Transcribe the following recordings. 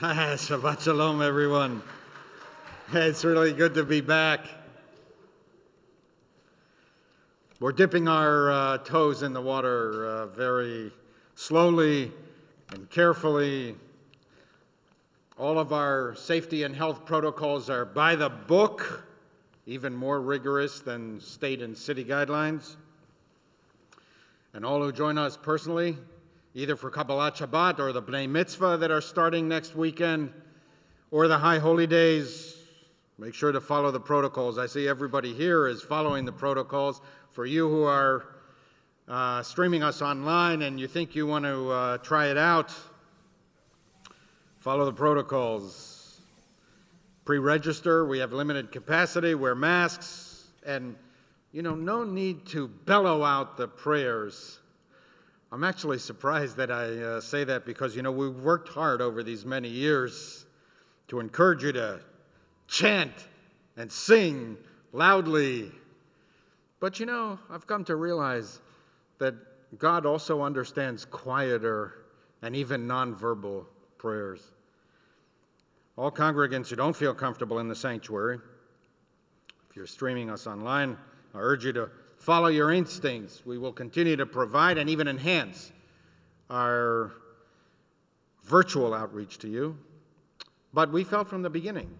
Shabbat Shalom, everyone. It's really good to be back. We're dipping our uh, toes in the water uh, very slowly and carefully. All of our safety and health protocols are by the book, even more rigorous than state and city guidelines. And all who join us personally, either for Kabbalat Shabbat or the Bnei Mitzvah that are starting next weekend, or the High Holy Days. Make sure to follow the protocols. I see everybody here is following the protocols. For you who are uh, streaming us online and you think you want to uh, try it out, follow the protocols. Pre register, we have limited capacity, wear masks, and you know, no need to bellow out the prayers I'm actually surprised that I uh, say that because, you know, we've worked hard over these many years to encourage you to chant and sing loudly. But, you know, I've come to realize that God also understands quieter and even nonverbal prayers. All congregants who don't feel comfortable in the sanctuary, if you're streaming us online, I urge you to Follow your instincts. We will continue to provide and even enhance our virtual outreach to you. But we felt from the beginning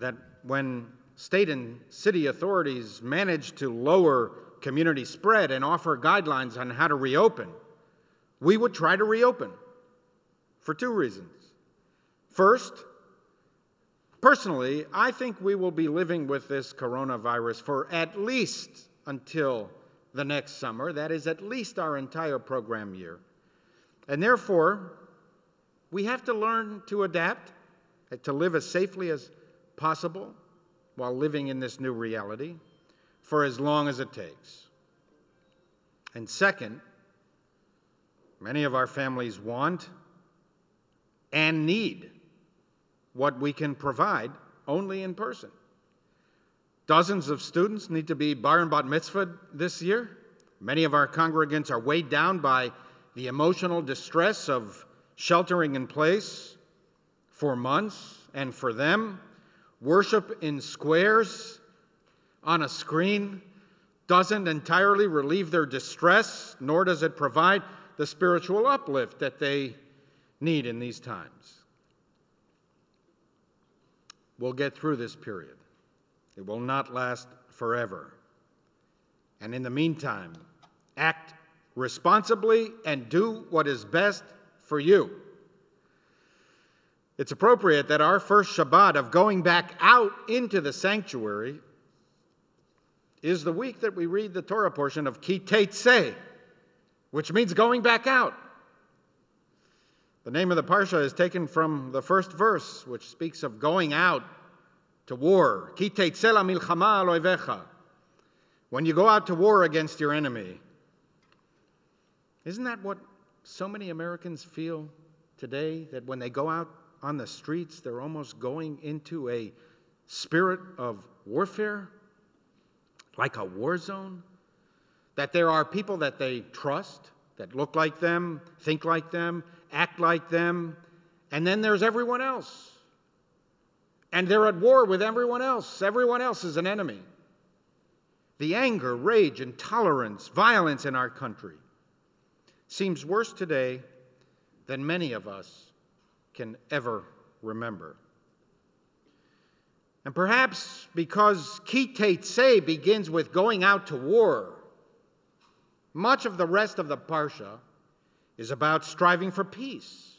that when state and city authorities managed to lower community spread and offer guidelines on how to reopen, we would try to reopen for two reasons. First, personally, I think we will be living with this coronavirus for at least until the next summer. That is at least our entire program year. And therefore, we have to learn to adapt, uh, to live as safely as possible while living in this new reality for as long as it takes. And second, many of our families want and need what we can provide only in person. Dozens of students need to be bar and bat mitzvah this year. Many of our congregants are weighed down by the emotional distress of sheltering in place for months, and for them, worship in squares on a screen doesn't entirely relieve their distress, nor does it provide the spiritual uplift that they need in these times. We'll get through this period. It will not last forever. And in the meantime, act responsibly and do what is best for you. It's appropriate that our first Shabbat of going back out into the sanctuary is the week that we read the Torah portion of Ki Tetze, which means going back out. The name of the parsha is taken from the first verse, which speaks of going out to war. When you go out to war against your enemy. Isn't that what so many Americans feel today? That when they go out on the streets, they're almost going into a spirit of warfare, like a war zone? That there are people that they trust, that look like them, think like them, act like them, and then there's everyone else and they're at war with everyone else. Everyone else is an enemy. The anger, rage, intolerance, violence in our country seems worse today than many of us can ever remember. And perhaps because Ki Tetze begins with going out to war, much of the rest of the Parsha is about striving for peace,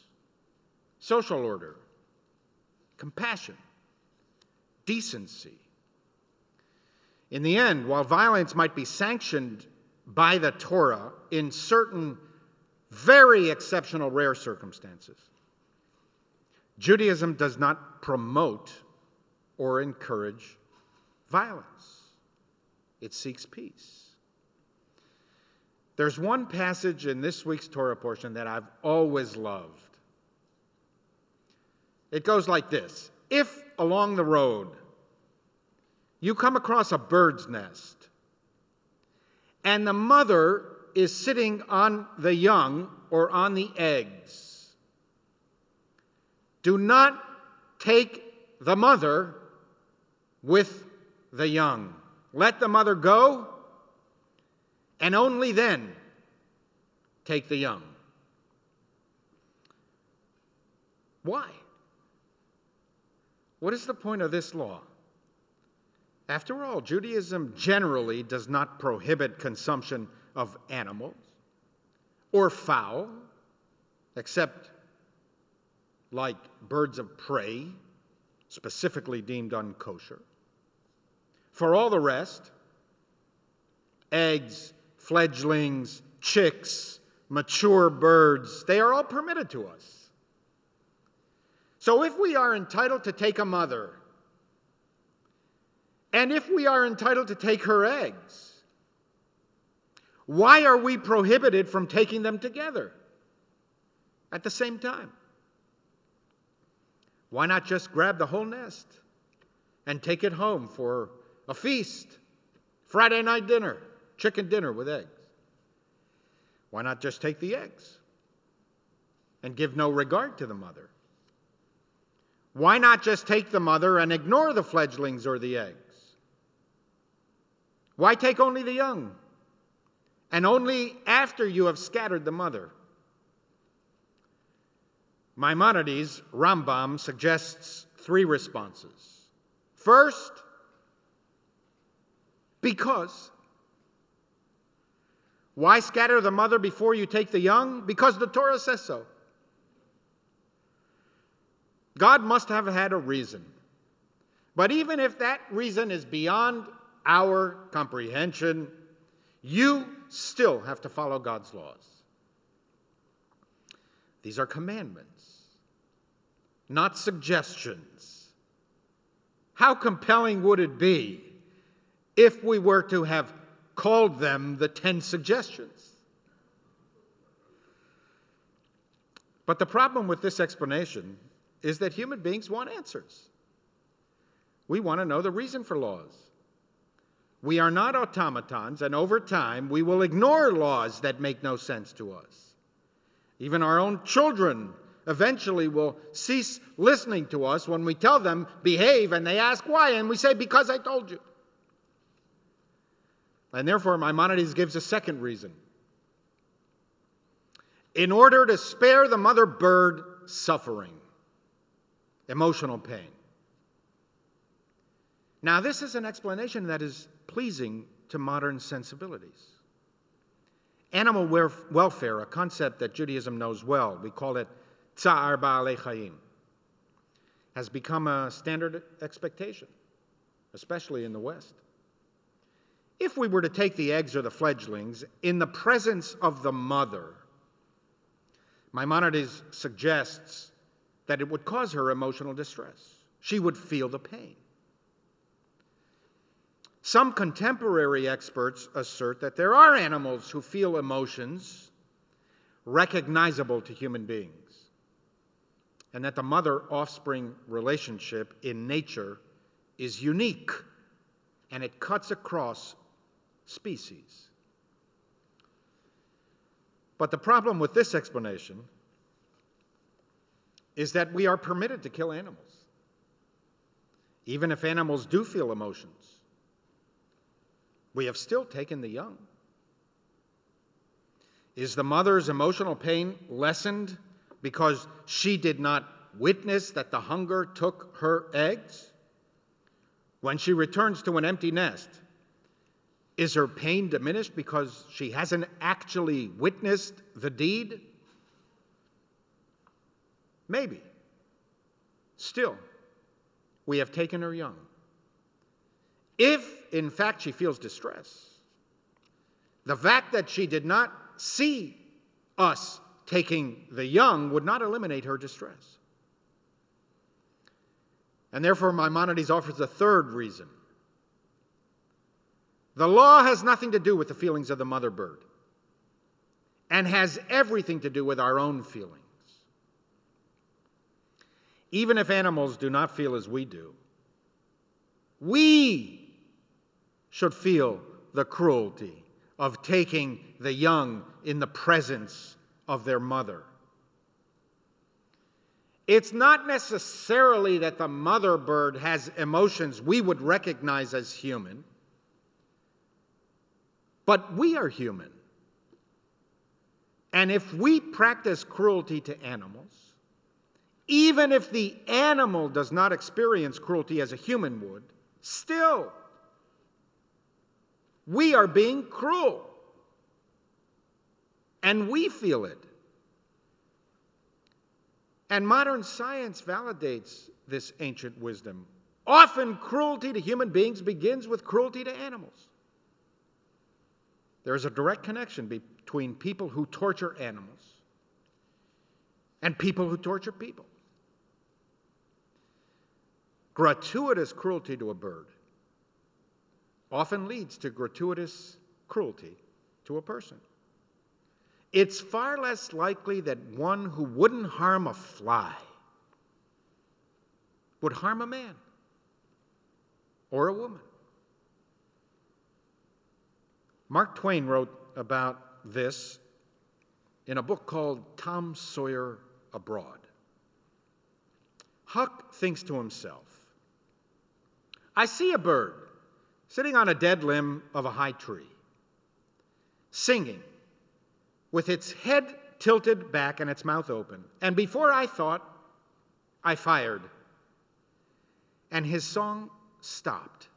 social order, compassion, decency. In the end, while violence might be sanctioned by the Torah in certain very exceptional, rare circumstances, Judaism does not promote or encourage violence, it seeks peace. There's one passage in this week's Torah portion that I've always loved. It goes like this If along the road, you come across a bird's nest, and the mother is sitting on the young or on the eggs. Do not take the mother with the young. Let the mother go, and only then take the young. Why? What is the point of this law? After all, Judaism generally does not prohibit consumption of animals or fowl, except like birds of prey, specifically deemed unkosher. For all the rest, eggs, fledglings, chicks, mature birds, they are all permitted to us. So if we are entitled to take a mother, and if we are entitled to take her eggs, why are we prohibited from taking them together at the same time? Why not just grab the whole nest and take it home for a feast, Friday night dinner, chicken dinner with eggs? Why not just take the eggs and give no regard to the mother? Why not just take the mother and ignore the fledglings or the eggs? Why take only the young? And only after you have scattered the mother? Maimonides, Rambam, suggests three responses. First, because. Why scatter the mother before you take the young? Because the Torah says so. God must have had a reason. But even if that reason is beyond our comprehension, you still have to follow God's laws. These are commandments, not suggestions. How compelling would it be if we were to have called them the Ten Suggestions? But the problem with this explanation is that human beings want answers. We want to know the reason for laws. We are not automatons, and over time we will ignore laws that make no sense to us. Even our own children eventually will cease listening to us when we tell them, behave, and they ask why, and we say, because I told you. And therefore, Maimonides gives a second reason. In order to spare the mother bird suffering, emotional pain. Now, this is an explanation that is pleasing to modern sensibilities. Animal welfare, a concept that Judaism knows well, we call it tsa'ar ba'alei chayim, has become a standard expectation, especially in the West. If we were to take the eggs or the fledglings in the presence of the mother, Maimonides suggests that it would cause her emotional distress. She would feel the pain. Some contemporary experts assert that there are animals who feel emotions recognizable to human beings, and that the mother offspring relationship in nature is unique and it cuts across species. But the problem with this explanation is that we are permitted to kill animals, even if animals do feel emotions. We have still taken the young. Is the mother's emotional pain lessened because she did not witness that the hunger took her eggs? When she returns to an empty nest, is her pain diminished because she hasn't actually witnessed the deed? Maybe. Still, we have taken her young. If, in fact, she feels distress, the fact that she did not see us taking the young would not eliminate her distress. And therefore, Maimonides offers a third reason. The law has nothing to do with the feelings of the mother bird and has everything to do with our own feelings. Even if animals do not feel as we do, we should feel the cruelty of taking the young in the presence of their mother. It's not necessarily that the mother bird has emotions we would recognize as human, but we are human. And if we practice cruelty to animals, even if the animal does not experience cruelty as a human would, still, we are being cruel. And we feel it. And modern science validates this ancient wisdom. Often, cruelty to human beings begins with cruelty to animals. There is a direct connection between people who torture animals and people who torture people. Gratuitous cruelty to a bird often leads to gratuitous cruelty to a person it's far less likely that one who wouldn't harm a fly would harm a man or a woman. Mark Twain wrote about this in a book called Tom Sawyer Abroad. Huck thinks to himself, I see a bird sitting on a dead limb of a high tree, singing with its head tilted back and its mouth open. And before I thought, I fired. And his song stopped.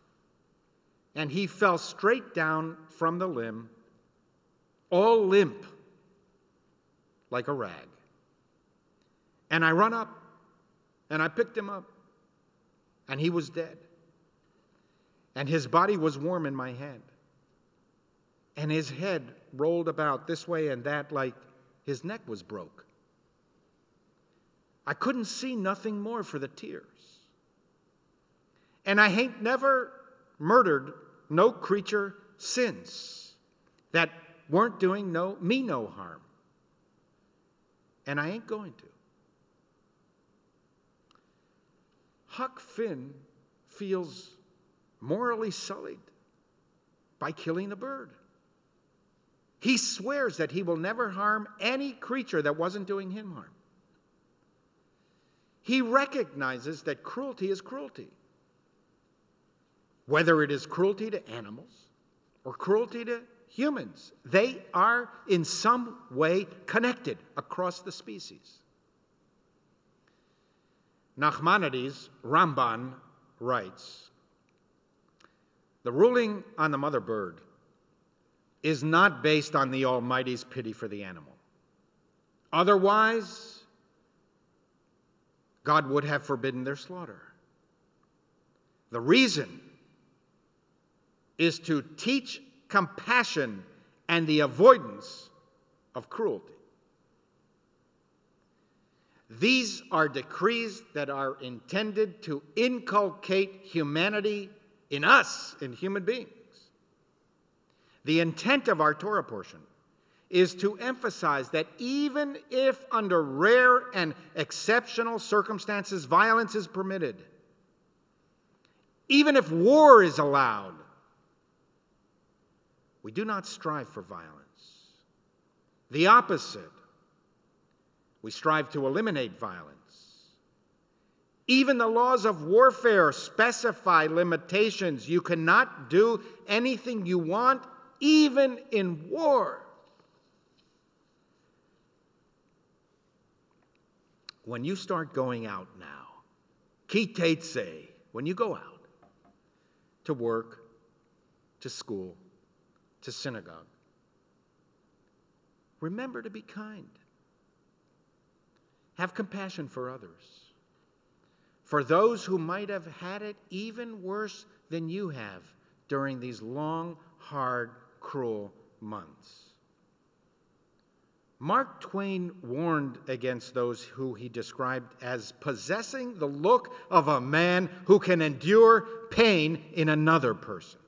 And he fell straight down from the limb, all limp, like a rag. And I run up and I picked him up, and he was dead. And his body was warm in my hand and his head rolled about this way and that like his neck was broke. I couldn't see nothing more for the tears. And I ain't never murdered no creature since that weren't doing no, me no harm. And I ain't going to. Huck Finn feels morally sullied by killing the bird. He swears that he will never harm any creature that wasn't doing him harm. He recognizes that cruelty is cruelty. Whether it is cruelty to animals or cruelty to humans, they are in some way connected across the species. Nachmanides, Ramban, writes The ruling on the mother bird is not based on the Almighty's pity for the animal. Otherwise, God would have forbidden their slaughter. The reason is to teach compassion and the avoidance of cruelty. These are decrees that are intended to inculcate humanity in us, in human beings. The intent of our Torah portion is to emphasize that even if under rare and exceptional circumstances violence is permitted, even if war is allowed, we do not strive for violence. The opposite, we strive to eliminate violence. Even the laws of warfare specify limitations. You cannot do anything you want even in war. When you start going out now, Ki Tetze, when you go out to work, to school, to synagogue, remember to be kind. Have compassion for others. For those who might have had it even worse than you have during these long, hard cruel months. Mark Twain warned against those who he described as possessing the look of a man who can endure pain in another person.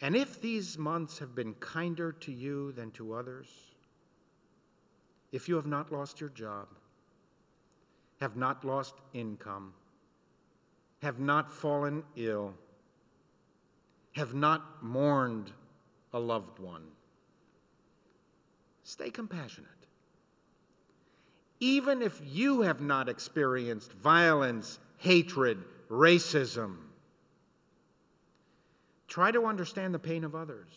And if these months have been kinder to you than to others, if you have not lost your job, have not lost income, have not fallen ill, have not mourned a loved one. Stay compassionate. even if you have not experienced violence, hatred, racism. Try to understand the pain of others.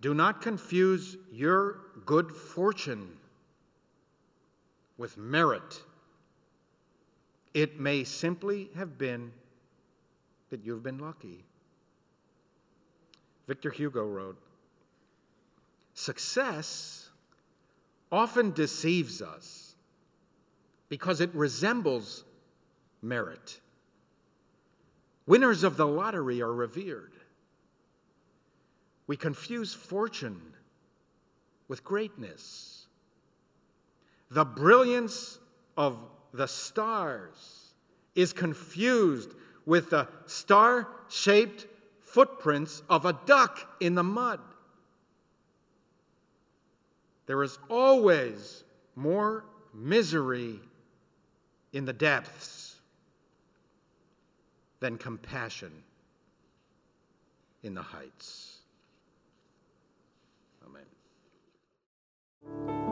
Do not confuse your good fortune with merit. It may simply have been that you've been lucky. Victor Hugo wrote Success often deceives us because it resembles merit. Winners of the lottery are revered. We confuse fortune with greatness. The brilliance of the stars is confused with the star shaped footprints of a duck in the mud. There is always more misery in the depths than compassion in the heights. Amen.